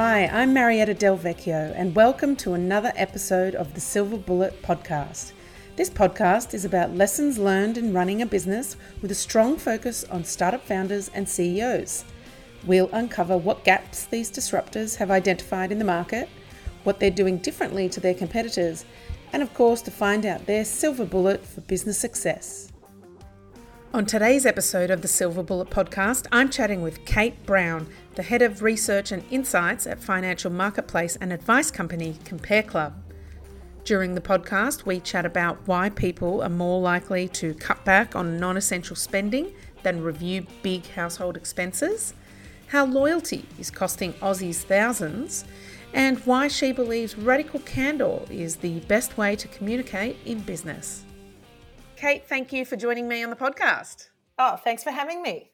Hi, I'm Marietta Delvecchio, and welcome to another episode of the Silver Bullet Podcast. This podcast is about lessons learned in running a business with a strong focus on startup founders and CEOs. We'll uncover what gaps these disruptors have identified in the market, what they're doing differently to their competitors, and of course, to find out their silver bullet for business success. On today's episode of the Silver Bullet podcast, I'm chatting with Kate Browne, the head of research and insights at financial marketplace and advice company Compare Club. During the podcast, we chat about why people are more likely to cut back on non essential spending than review big household expenses, how loyalty is costing Aussies thousands, and why she believes radical candor is the best way to communicate in business. Kate, thank you for joining me on the podcast. Oh, thanks for having me.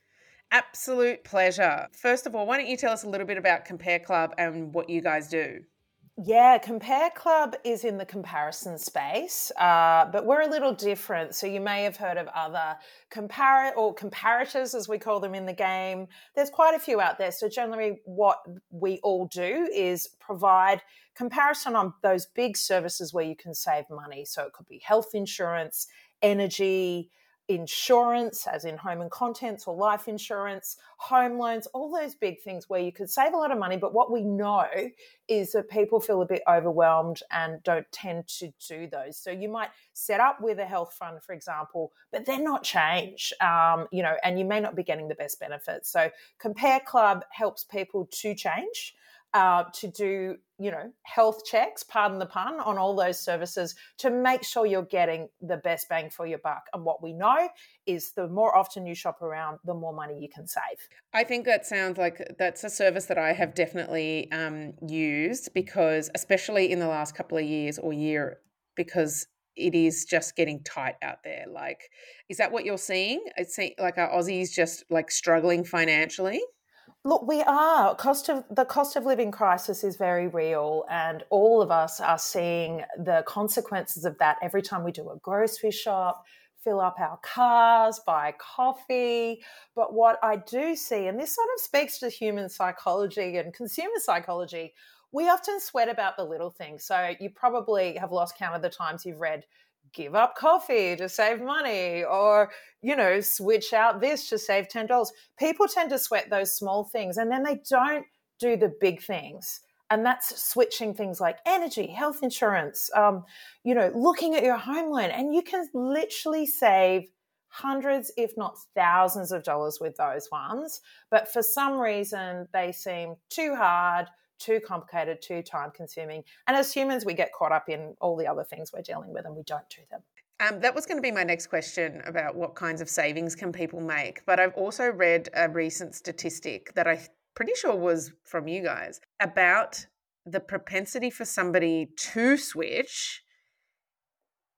Absolute pleasure. First of all, why don't you tell us a little bit about Compare Club and what you guys do? Yeah, Compare Club is in the comparison space, uh, but we're a little different. So you may have heard of other compar or comparators, as we call them in the game. There's quite a few out there. So generally, what we all do is provide comparison on those big services where you can save money. So it could be health insurance, energy, insurance, as in home and contents or life insurance, home loans, all those big things where you could save a lot of money. But what we know is that people feel a bit overwhelmed and don't tend to do those. So you might set up with a health fund, for example, but then not change, um, you know, and you may not be getting the best benefits. So Compare Club helps people to change uh, to do, you know, health checks, pardon the pun, on all those services to make sure you're getting the best bang for your buck. And what we know is the more often you shop around, the more money you can save. I think that sounds like that's a service that I have definitely um, used because, especially in the last couple of years or year, because it is just getting tight out there. Like, is that what you're seeing? It's like our Aussies just like struggling financially. Look, we are. Cost of the cost of living crisis is very real, and all of us are seeing the consequences of that every time we do a grocery shop, fill up our cars, buy coffee. But what I do see, and this sort of speaks to human psychology and consumer psychology, we often sweat about the little things. So you probably have lost count of the times you've read give up coffee to save money or you know switch out this to save $10 people tend to sweat those small things and then they don't do the big things. And that's switching things like energy health insurance um, you know looking at your home loan. And you can literally save hundreds if not thousands of dollars with those ones. But for some reason they seem too hard too complicated, too time consuming. And as humans, we get caught up in all the other things we're dealing with and we don't do them. Um, that was going to be my next question about what kinds of savings can people make. But I've also read a recent statistic that I'm pretty sure was from you guys about the propensity for somebody to switch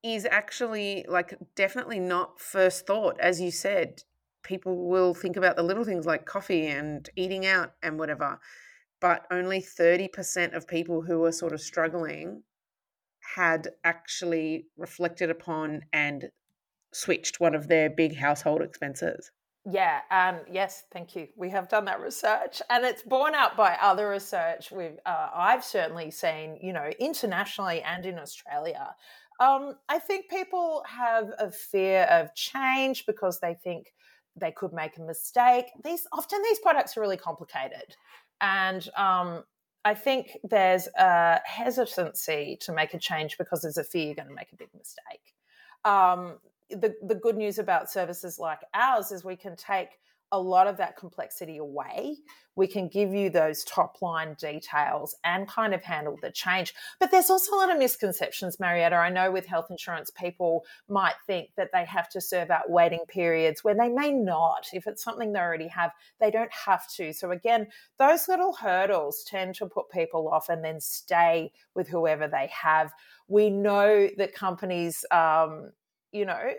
is actually like definitely not first thought. As you said, people will think about the little things like coffee and eating out and whatever but only 30% of people who were sort of struggling had actually reflected upon and switched one of their big household expenses. Yeah, and yes, thank you. We have done that research, and it's borne out by other research. We've uh, I've certainly seen, you know, internationally and in Australia. Um, I think people have a fear of change because they think they could make a mistake. These often these products are really complicated, and um, I think there's a hesitancy to make a change because there's a fear you're going to make a big mistake. Um, the, the good news about services like ours is we can take a lot of that complexity away. We can give you those top line details and kind of handle the change. But there's also a lot of misconceptions, Marietta. I know with health insurance, people might think that they have to serve out waiting periods where they may not. If it's something they already have, they don't have to. So, again, those little hurdles tend to put people off and then stay with whoever they have. We know that companies, um, you know,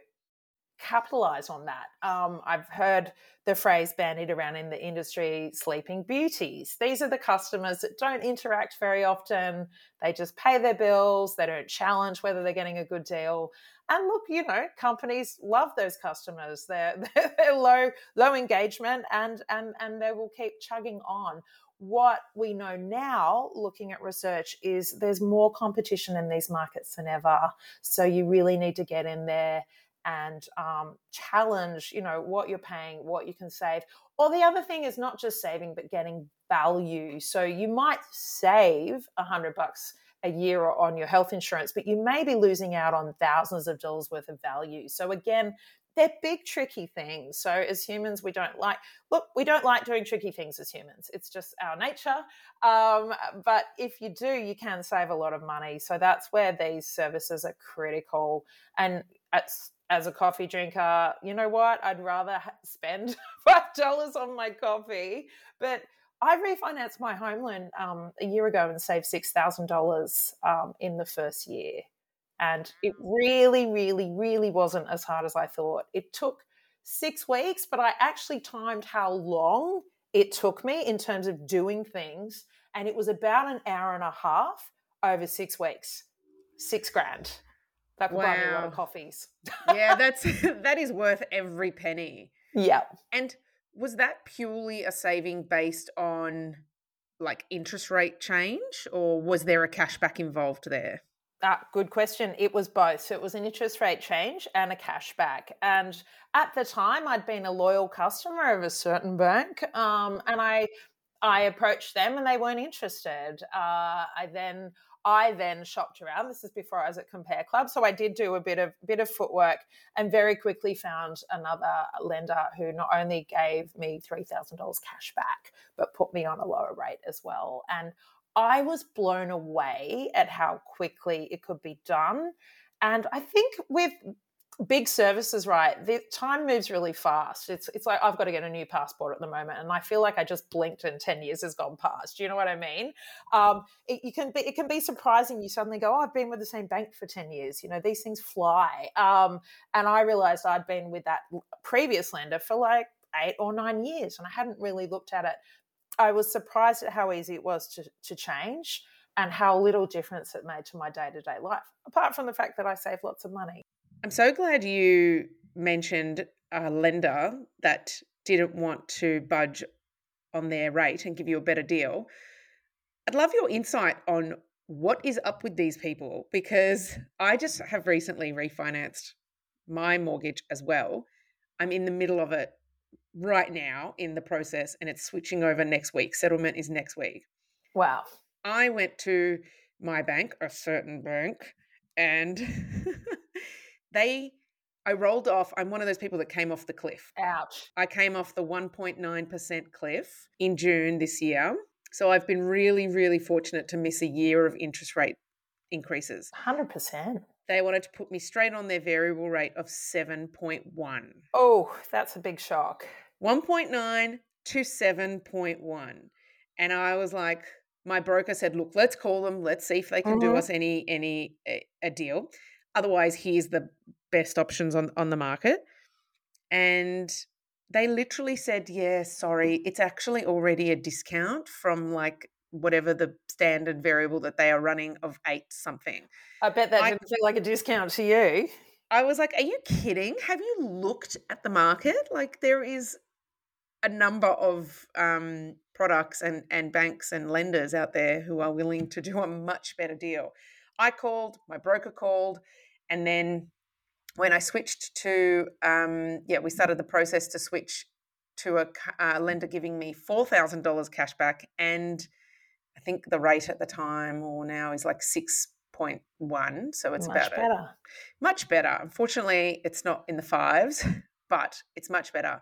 capitalize on that. Um, I've heard the phrase bandied around in the industry sleeping beauties. These are the customers that don't interact very often. They just pay their bills, they don't challenge whether they're getting a good deal. And look, you know, companies love those customers. They're, they're, they're low low engagement and and and they will keep chugging on. what we know now, looking at research, is there's more competition in these markets than ever. So you really need to get in there and um, challenge, you know, what you're paying, what you can save. Or the other thing is not just saving, but getting value. So you might save a hundred bucks a year on your health insurance, but you may be losing out on thousands of dollars worth of value. So again, they're big tricky things so as humans we don't like look we don't like doing tricky things as humans it's just our nature um, but if you do you can save a lot of money so that's where these services are critical and as, as a coffee drinker you know what i'd rather spend five dollars on my coffee but I refinanced my home loan um, a year ago and saved six thousand um, dollars in the first year. And it really, really, really wasn't as hard as I thought. It took six weeks, but I actually timed how long it took me in terms of doing things. And it was about an hour and a half over six weeks. Six grand. That could wow. buy me a lot of coffees. yeah, that's that is worth every penny. Yeah. And was that purely a saving based on like interest rate change or was there a cashback involved there? Ah, good question. It was both. So it was an interest rate change and a cashback. And at the time, I'd been a loyal customer of a certain bank, um, and I I approached them, and they weren't interested. Uh, I then I then shopped around. This is before I was at Compare Club, so I did do a bit of bit of footwork, and very quickly found another lender who not only gave me three thousand dollars cash back, but put me on a lower rate as well. And I was blown away at how quickly it could be done. And I think with big services, right, the time moves really fast. It's it's like I've got to get a new passport at the moment, and I feel like I just blinked and ten years has gone past. Do you know what I mean? Um, it, you can be it can be surprising. You suddenly go, oh, I've been with the same bank for ten years. You know, these things fly. Um, and I realized I'd been with that previous lender for like eight or nine years, and I hadn't really looked at it I was surprised at how easy it was to, to change and how little difference it made to my day to day life, apart from the fact that I save lots of money. I'm so glad you mentioned a lender that didn't want to budge on their rate and give you a better deal. I'd love your insight on what is up with these people because I just have recently refinanced my mortgage as well. I'm in the middle of it right now in the process and it's switching over next week. Settlement is next week. Wow. I went to my bank, a certain bank, and they I rolled off. I'm one of those people that came off the cliff. Ouch. I came off the 1.9% cliff in June this year. So I've been really, really fortunate to miss a year of interest rate increases. 100%. They wanted to put me straight on their variable rate of 7.1. Oh, that's a big shock. 1.9 to 7.1. And I was like, my broker said, look, let's call them. Let's see if they can mm-hmm. do us any any a, a, deal. Otherwise, here's the best options on, on the market. And they literally said, yeah, sorry, it's actually already a discount from like whatever the standard variable that they are running of eight something. I bet that I, didn't feel like a discount to you. I was like, are you kidding? Have you looked at the market? Like there is a number of um, products and, and banks and lenders out there who are willing to do a much better deal. I called, my broker called, and then when I switched to, um, yeah, we started the process to switch to a uh, lender giving me $4,000 cash back. And I think the rate at the time or now is like 6.1. So it's much about better. A, much better. Much better. Unfortunately, it's not in the fives, but it's much better.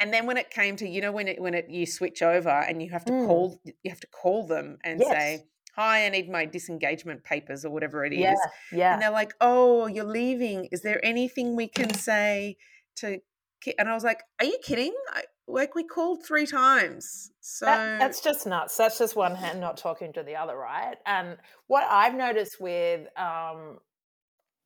And then when it came to, you know, when it when it you switch over and you have to mm. call you have to call them and yes. say, Hi, I need my disengagement papers or whatever it is. Yeah. Yeah. And they're like, Oh, you're leaving. Is there anything we can say to and I was like, Are you kidding? I, like we called three times. So that, that's just nuts. That's just one hand not talking to the other, right? And what I've noticed with um,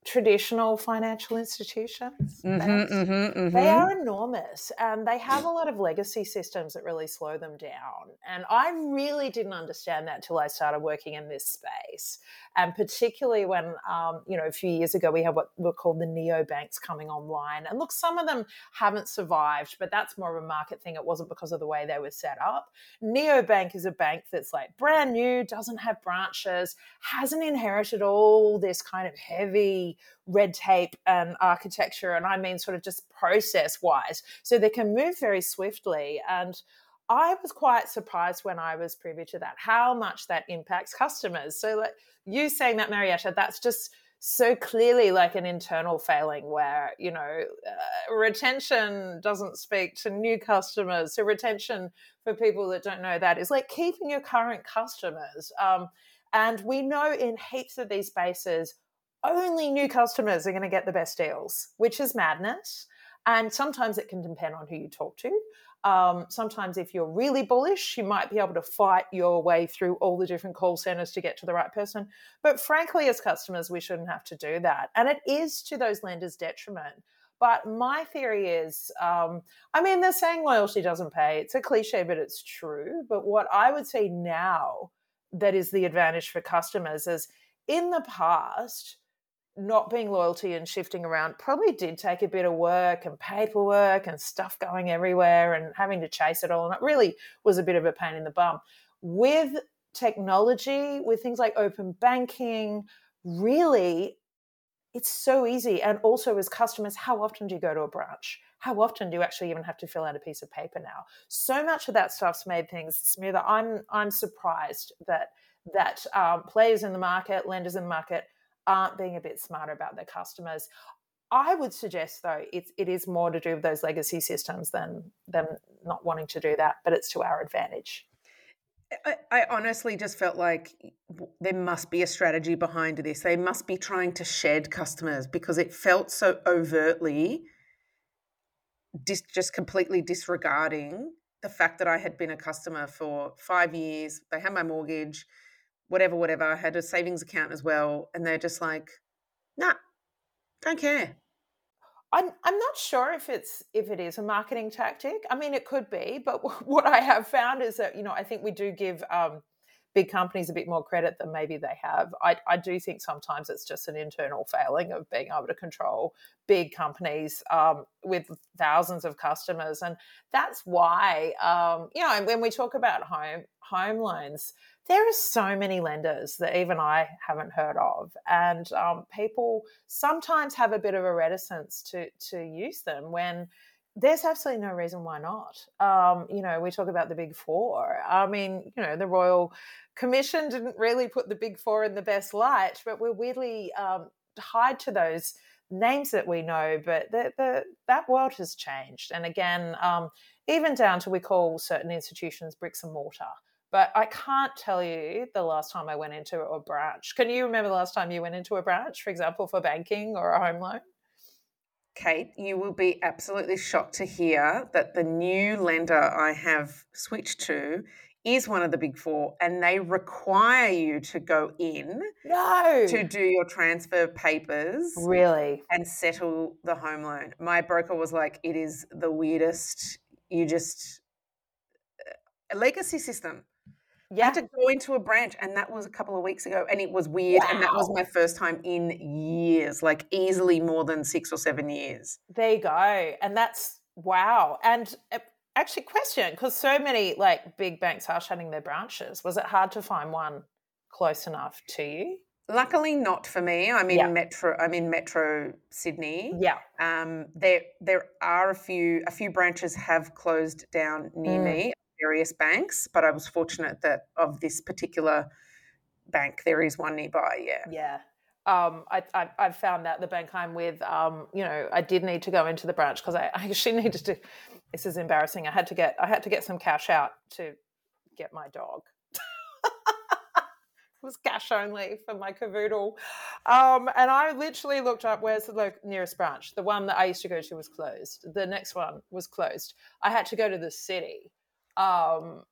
traditional financial institutions. Mm-hmm, mm-hmm, mm-hmm. They are enormous and they have a lot of legacy systems that really slow them down. And I really didn't understand that till I started working in this space. And particularly when, um, you know, a few years ago we had what were called the neo banks coming online. And look, some of them haven't survived, but that's more of a market thing. It wasn't because of the way they were set up. Neobank is a bank that's like brand new, doesn't have branches, hasn't inherited all this kind of heavy red tape and architecture, and I mean sort of just process wise. So they can move very swiftly. And I was quite surprised when I was privy to that, how much that impacts customers. So, like you saying that, Marietta, that's just so clearly like an internal failing where you know uh, retention doesn't speak to new customers so retention for people that don't know that is like keeping your current customers um, and we know in heaps of these spaces only new customers are going to get the best deals, which is madness. And sometimes it can depend on who you talk to. Um, sometimes, if you're really bullish, you might be able to fight your way through all the different call centers to get to the right person. But frankly, as customers, we shouldn't have to do that. And it is to those lenders' detriment. But my theory is um, I mean, they're saying loyalty doesn't pay. It's a cliche, but it's true. But what I would say now that is the advantage for customers is in the past, not being loyalty and shifting around probably did take a bit of work and paperwork and stuff going everywhere and having to chase it all. And it really was a bit of a pain in the bum. With technology, with things like open banking, really, it's so easy. And also, as customers, how often do you go to a branch? How often do you actually even have to fill out a piece of paper now? So much of that stuff's made things smoother. I'm I'm surprised that that um, players in the market, lenders in the market, aren't being a bit smarter about their customers. I would suggest though it's it is more to do with those legacy systems than than not wanting to do that, but it's to our advantage. I, I, honestly just felt like there must be a strategy behind this. They must be trying to shed customers because it felt so overtly dis, just completely disregarding the fact that I had been a customer for five years. They had my mortgage whatever, whatever. I had a savings account as well. And they're just like, nah, don't care. I'm I'm not sure if it's if it is a marketing tactic. I mean, it could be, but what I have found is that you know I think we do give um, big companies a bit more credit than maybe they have. I, I do think sometimes it's just an internal failing of being able to control big companies um, with thousands of customers, and that's why um, you know when we talk about home home loans, there are so many lenders that even I haven't heard of, and um, people sometimes have a bit of a reticence to to use them when there's absolutely no reason why not. Um, you know, we talk about the big four. I mean, you know, the Royal Commission didn't really put the big four in the best light, but we're weirdly um, tied to those names that we know. But the, the, that world has changed. And again, um, even down to we call certain institutions bricks and mortar. But I can't tell you the last time I went into a branch. Can you remember the last time you went into a branch, for example, for banking or a home loan? Kate, you will be absolutely shocked to hear that the new lender I have switched to is one of the big four and they require you to go in no to do your transfer papers really and settle the home loan my broker was like it is the weirdest you just a legacy system yeah. I had to go into a branch, and that was a couple of weeks ago, and it was weird. Wow. And that was my first time in years, like easily more than six or seven years. There you go. And that's wow. And uh, actually, question because so many like big banks are shutting their branches. Was it hard to find one close enough to you? Luckily, not for me. I'm in yeah. Metro. I'm in Metro Sydney. Yeah. Um. There, there are a few. A few branches have closed down near mm. me various banks, but I was fortunate that of this particular bank, there is one nearby. Yeah. Yeah. Um, I, I, I, found that the bank I'm with, um, you know, I did need to go into the branch because I, I actually needed to. This is embarrassing. I had to get I had to get some cash out to get my dog. it was cash only for my cavoodle, um, and I literally looked up where's the nearest branch. The one that I used to go to was closed. The next one was closed. I had to go to the city um,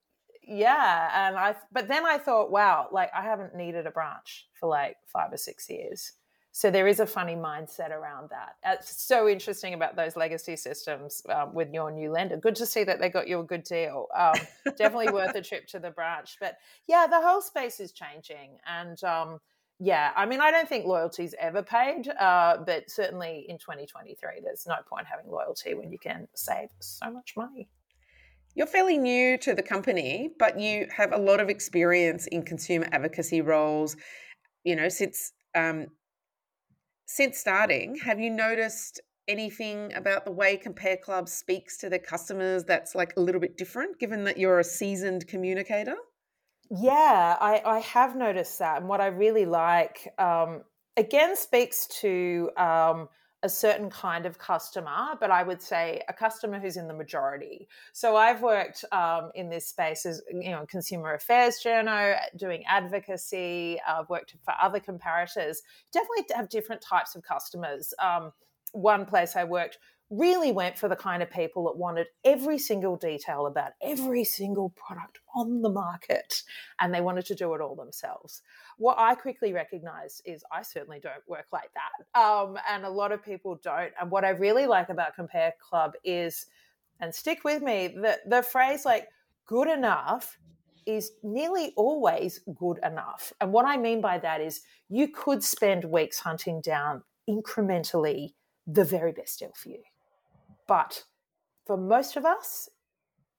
yeah, and I but then I thought, wow, like I haven't needed a branch for like five or six years. So there is a funny mindset around that. It's so interesting about those legacy systems um, with your new lender. Good to see that they got you a good deal. Um, definitely worth a trip to the branch. But yeah, the whole space is changing. And um, yeah, I mean, I don't think loyalty's ever paid, uh, but certainly in 2023, there's no point having loyalty when you can save so much money. You're fairly new to the company, but you have a lot of experience in consumer advocacy roles. You know, since um, since starting, have you noticed anything about the way Compare Club speaks to their customers that's like a little bit different, given that you're a seasoned communicator? Yeah, I, I have noticed that. And what I really like, um, again, speaks to um, a certain kind of customer, but I would say a customer who's in the majority. So I've worked um, in this space as, you know, consumer affairs journal, doing advocacy. I've worked for other comparators. Definitely have different types of customers. Um, one place I worked really went for the kind of people that wanted every single detail about every single product on the market and they wanted to do it all themselves. What I quickly recognized is I certainly don't work like that. Um, and a lot of people don't. And what I really like about Compare Club is, and stick with me, the, the phrase like good enough is nearly always good enough. And what I mean by that is you could spend weeks hunting down incrementally the very best deal for you. But for most of us,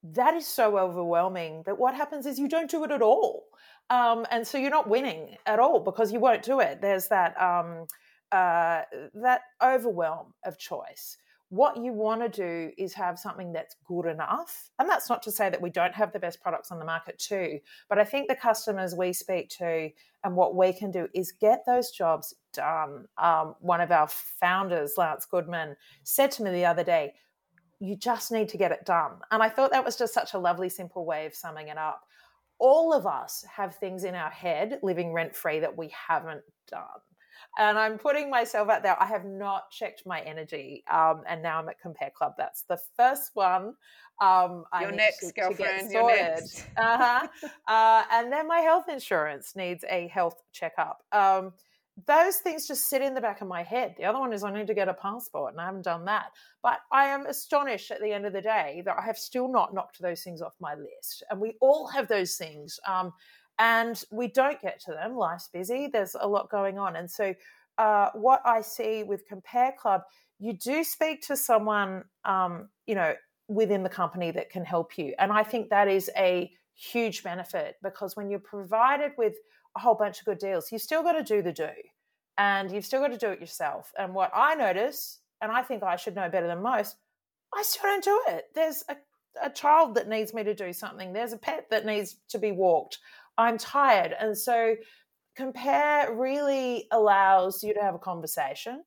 that is so overwhelming that what happens is you don't do it at all. Um, and so you're not winning at all because you won't do it. There's that um, uh, that overwhelm of choice. What you want to do is have something that's good enough. And that's not to say that we don't have the best products on the market too. But I think the customers we speak to and what we can do is get those jobs done. Um, one of our founders, Lance Goodman, said to me the other day, you just need to get it done. And I thought that was just such a lovely, simple way of summing it up. All of us have things in our head living rent free that we haven't done and I'm putting myself out there. I have not checked my energy, um, and now I'm at Compare Club. That's the first one. Um, your next to, girlfriend, to your next. uh-huh. uh, and then my health insurance needs a health checkup. Um, those things just sit in the back of my head. The other one is I need to get a passport, and I haven't done that. But I am astonished at the end of the day that I have still not knocked those things off my list. And we all have those things. Um, and we don't get to them. Life's busy, there's a lot going on. And so, uh, what I see with Compare Club, you do speak to someone, um, you know, within the company that can help you. And I think that is a huge benefit because when you're provided with a whole bunch of good deals, you've still got to do the do and you've still got to do it yourself. And what I notice, and I think I should know better than most, I still don't do it. There's a, a child that needs me to do something, there's a pet that needs to be walked. I'm tired. And so compare really allows you to have a conversation.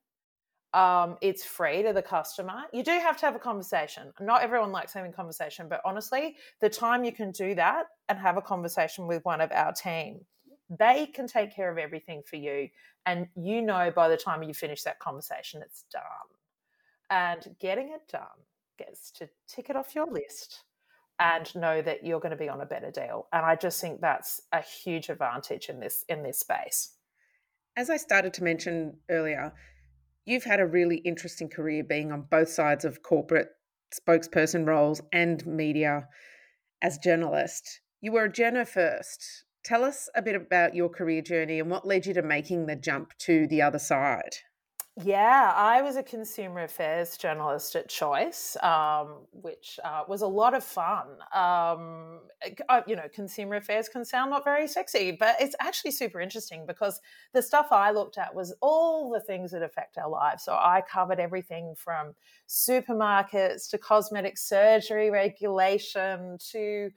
Um, it's free to the customer. You do have to have a conversation. Not everyone likes having conversation, but honestly, the time you can do that and have a conversation with one of our team, they can take care of everything for you. And you know by the time you finish that conversation, it's done. And getting it done gets to tick it off your list and know that you're going to be on a better deal. And I just think that's a huge advantage in this in this space. As I started to mention earlier, you've had a really interesting career being on both sides of corporate spokesperson roles and media as journalist. You were a journo first. Tell us a bit about your career journey and what led you to making the jump to the other side. Yeah, I was a consumer affairs journalist at Choice, um, which uh, was a lot of fun. Um, uh, you know, consumer affairs can sound not very sexy, but it's actually super interesting because the stuff I looked at was all the things that affect our lives. So I covered everything from supermarkets to cosmetic surgery regulation to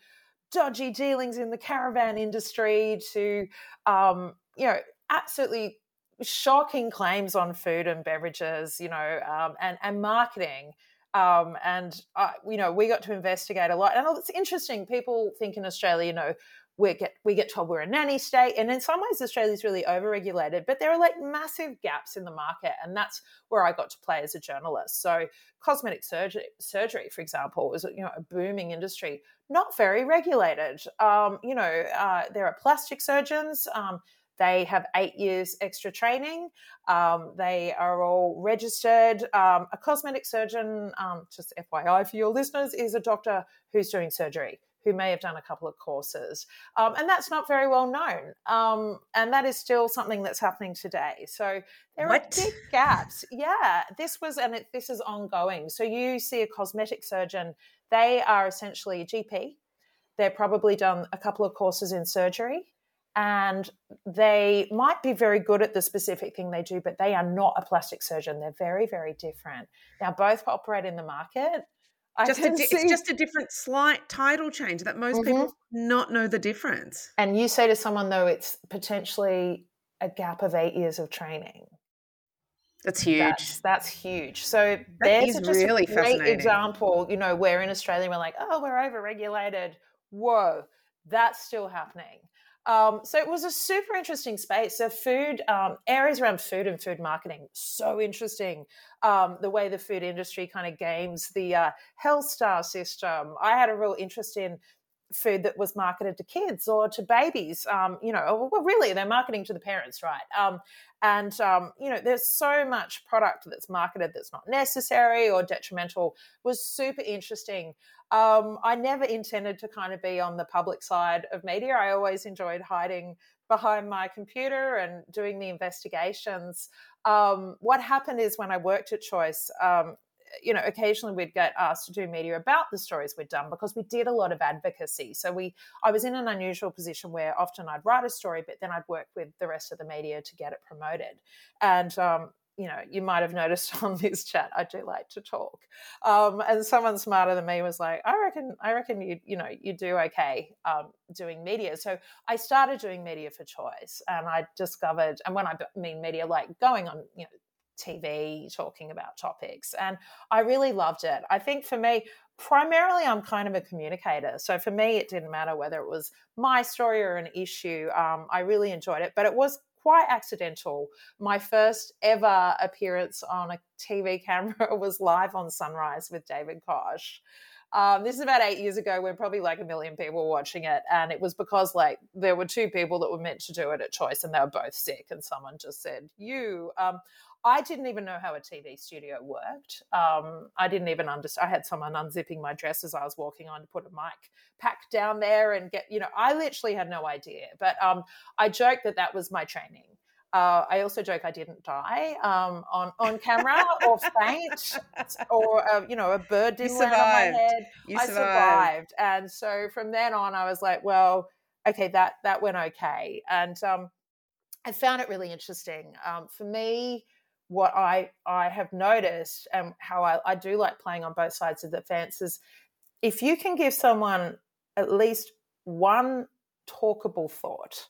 dodgy dealings in the caravan industry to, um, you know, absolutely shocking claims on food and beverages, you know, um, and and marketing. Um, and uh, you know, we got to investigate a lot. And it's interesting. People think in Australia, you know, we get we get told we're a nanny state, and in some ways, Australia's really overregulated. But there are like massive gaps in the market, and that's where I got to play as a journalist. So, cosmetic surgery, surgery, for example, is you know a booming industry, not very regulated. Um, you know, uh, there are plastic surgeons. Um, They have eight years extra training. Um, they are all registered. Um, a cosmetic surgeon, um, just FYI for your listeners, is a doctor who's doing surgery who may have done a couple of courses. Um, and that's not very well known. Um, and that is still something that's happening today. So there what? are big gaps. Yeah, this was, and it, this is ongoing. So you see a cosmetic surgeon, they are essentially a GP. They're probably done a couple of courses in surgery and they might be very good at the specific thing they do, but they are not a plastic surgeon. They're very, very different. Now, both operate in the market. I just a, see... it's just a different slight title change that most mm-hmm. people not know the difference. And you say to someone though, it's potentially a gap of eight years of training. That's huge. That's, that's huge. So that there's just really a great example. You know, where in Australia we're like, oh, we're overregulated. Whoa, that's still happening. Um, so it was a super interesting space. So food um, areas around food and food marketing, so interesting. Um, the way the food industry kind of games the uh, health star system. I had a real interest in food that was marketed to kids or to babies. Um, you know, well, really, they're marketing to the parents, right? Um, and um, you know, there's so much product that's marketed that's not necessary or detrimental. Was super interesting. Um, I never intended to kind of be on the public side of media. I always enjoyed hiding behind my computer and doing the investigations. Um, what happened is when I worked at Choice, um, you know, occasionally we'd get asked to do media about the stories we'd done because we did a lot of advocacy. So we, I was in an unusual position where often I'd write a story, but then I'd work with the rest of the media to get it promoted. And um, you know, you might have noticed on this chat, I do like to talk. Um, and someone smarter than me was like, I reckon, I reckon you, you know, you do okay um, doing media. So I started doing media for choice, and I discovered, and when I mean media, like going on, you know, TV, talking about topics, and I really loved it. I think for me, primarily I'm kind of a communicator. So for me, it didn't matter whether it was my story or an issue. Um, I really enjoyed it, but it was quite accidental. My first ever appearance on a TV camera was live on Sunrise with David Koch. Um, this is about eight years ago when probably like a million people were watching it. And it was because like there were two people that were meant to do it at choice and they were both sick. And someone just said, You. Um, I didn't even know how a TV studio worked. Um, I didn't even understand. I had someone unzipping my dress as I was walking on to put a mic pack down there and get, you know, I literally had no idea. But um, I joked that that was my training. Uh, I also joke I didn't die um, on on camera or faint or uh, you know a bird didn't land on my head. You I survived. survived, and so from then on, I was like, well, okay, that that went okay, and um, I found it really interesting. Um, for me, what I I have noticed and how I, I do like playing on both sides of the fence is if you can give someone at least one talkable thought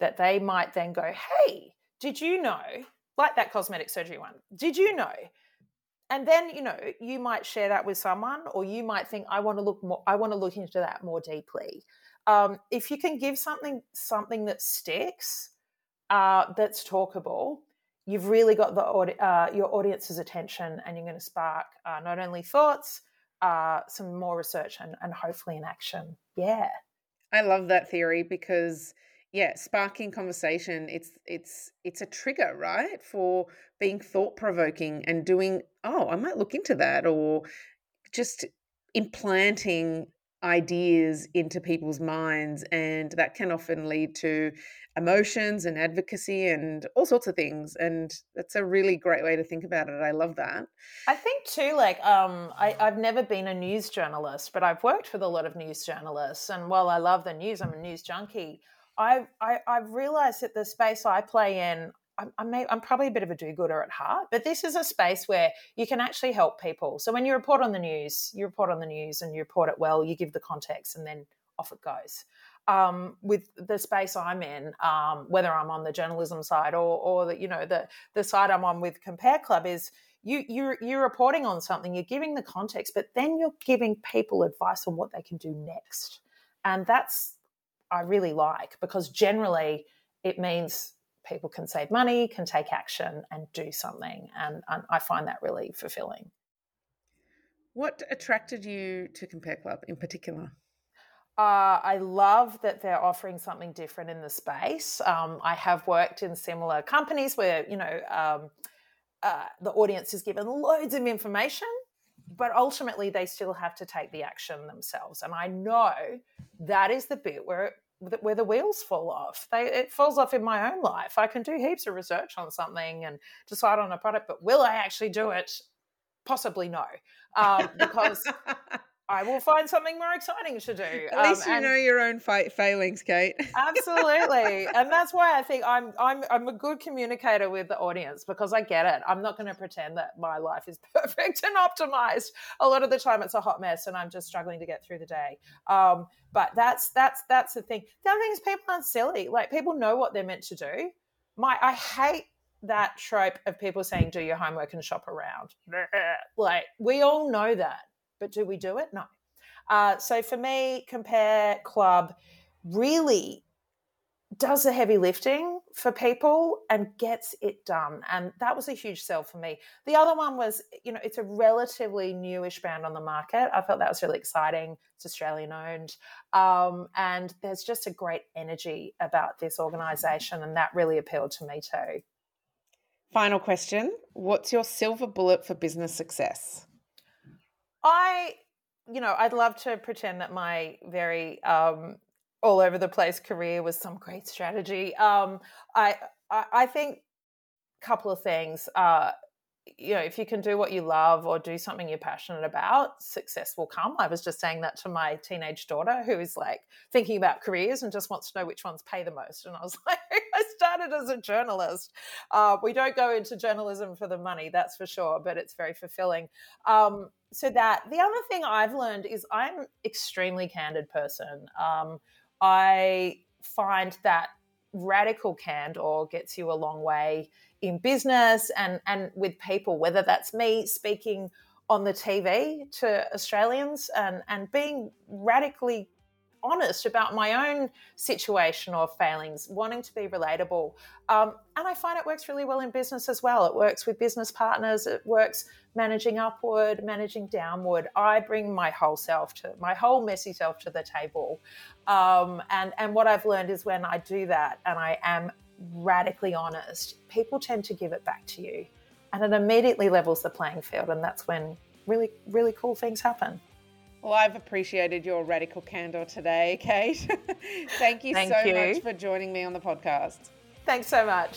that they might then go, hey, did you know, like that cosmetic surgery one, did you know? And then, you know, you might share that with someone, or you might think, I want to look more, I want to look into that more deeply. Um, if you can give something something that sticks, uh, that's talkable, you've really got the uh, your audience's attention, and you're going to spark uh, not only thoughts, uh, some more research, and, and hopefully an action. Yeah, I love that theory because yeah, sparking conversation. It's it's it's a trigger, right, for being thought provoking and doing. Oh, I might look into that, or just implanting ideas into people's minds and that can often lead to emotions and advocacy and all sorts of things and that's a really great way to think about it i love that. I think too like um I, i've never been a news journalist but i've worked with a lot of news journalists and while i love the news i'm a news junkie I've, I, have i have realized that the space i play in I'm, I'm, I'm, probably a bit of a do-gooder at heart, but this is a space where you can actually help people. So when you report on the news, you report on the news and you report it well, you give the context, and then off it goes. Um, with the space I'm in, um, whether I'm on the journalism side or, or the, you know the the side I'm on with Compare Club is you you're you're reporting on something, you're giving the context, but then you're giving people advice on what they can do next, and that's I really like because generally it means people can save money, can take action, and do something. And, and I find that really fulfilling. What attracted you to Compare Club in particular? Uh, I love that they're offering something different in the space. Um, I have worked in similar companies where, you know, um, uh, the audience is given loads of information, but ultimately they still have to take the action themselves. And I know that is the bit where where the wheels fall off. They, it falls off in my own life. I can do heaps of research on something and decide on a product, but will I actually do it? Possibly no, um, because I will find something more exciting to do. At least um, you know your own fight failings, Kate. absolutely, and that's why I think I'm I'm I'm a good communicator with the audience because I get it. I'm not going to pretend that my life is perfect and optimized. A lot of the time, it's a hot mess, and I'm just struggling to get through the day. Um, but that's that's that's the thing. The other thing is people aren't silly. Like people know what they're meant to do. My I hate that trope of people saying do your homework and shop around. Like we all know that but do we do it? No. Uh, so for me, Compare Club really does the heavy lifting for people and gets it done. And that was a huge sell for me. The other one was, you know, it's a relatively newish brand on the market. I felt that was really exciting. It's Australian owned. Um, and there's just a great energy about this organization. And that really appealed to me too. Final question What's your silver bullet for business success? I, you know, I'd love to pretend that my very um, all over the place career was some great strategy. Um, I, I, I think a couple of things. Uh, you know, if you can do what you love or do something you're passionate about, success will come. I was just saying that to my teenage daughter who is like thinking about careers and just wants to know which ones pay the most. And I was like, As a journalist. Uh, we don't go into journalism for the money, that's for sure, but it's very fulfilling. Um, so that the other thing I've learned is I'm extremely candid person. Um, I find that radical candor gets you a long way in business and and with people whether that's me speaking on the TV to Australians and and being radically honest about my own situation or failings, wanting to be relatable. Um, and I find it works really well in business as well. It works with business partners, it works managing upward, managing downward. I bring my whole self to my whole messy self to the table. Um, and, and what I've learned is when I do that and I am radically honest, people tend to give it back to you. And it immediately levels the playing field. And that's when really, really cool things happen. Well, I've appreciated your radical candor today, Kate. Thank you Thank so you. much for joining me on the podcast. Thanks so much.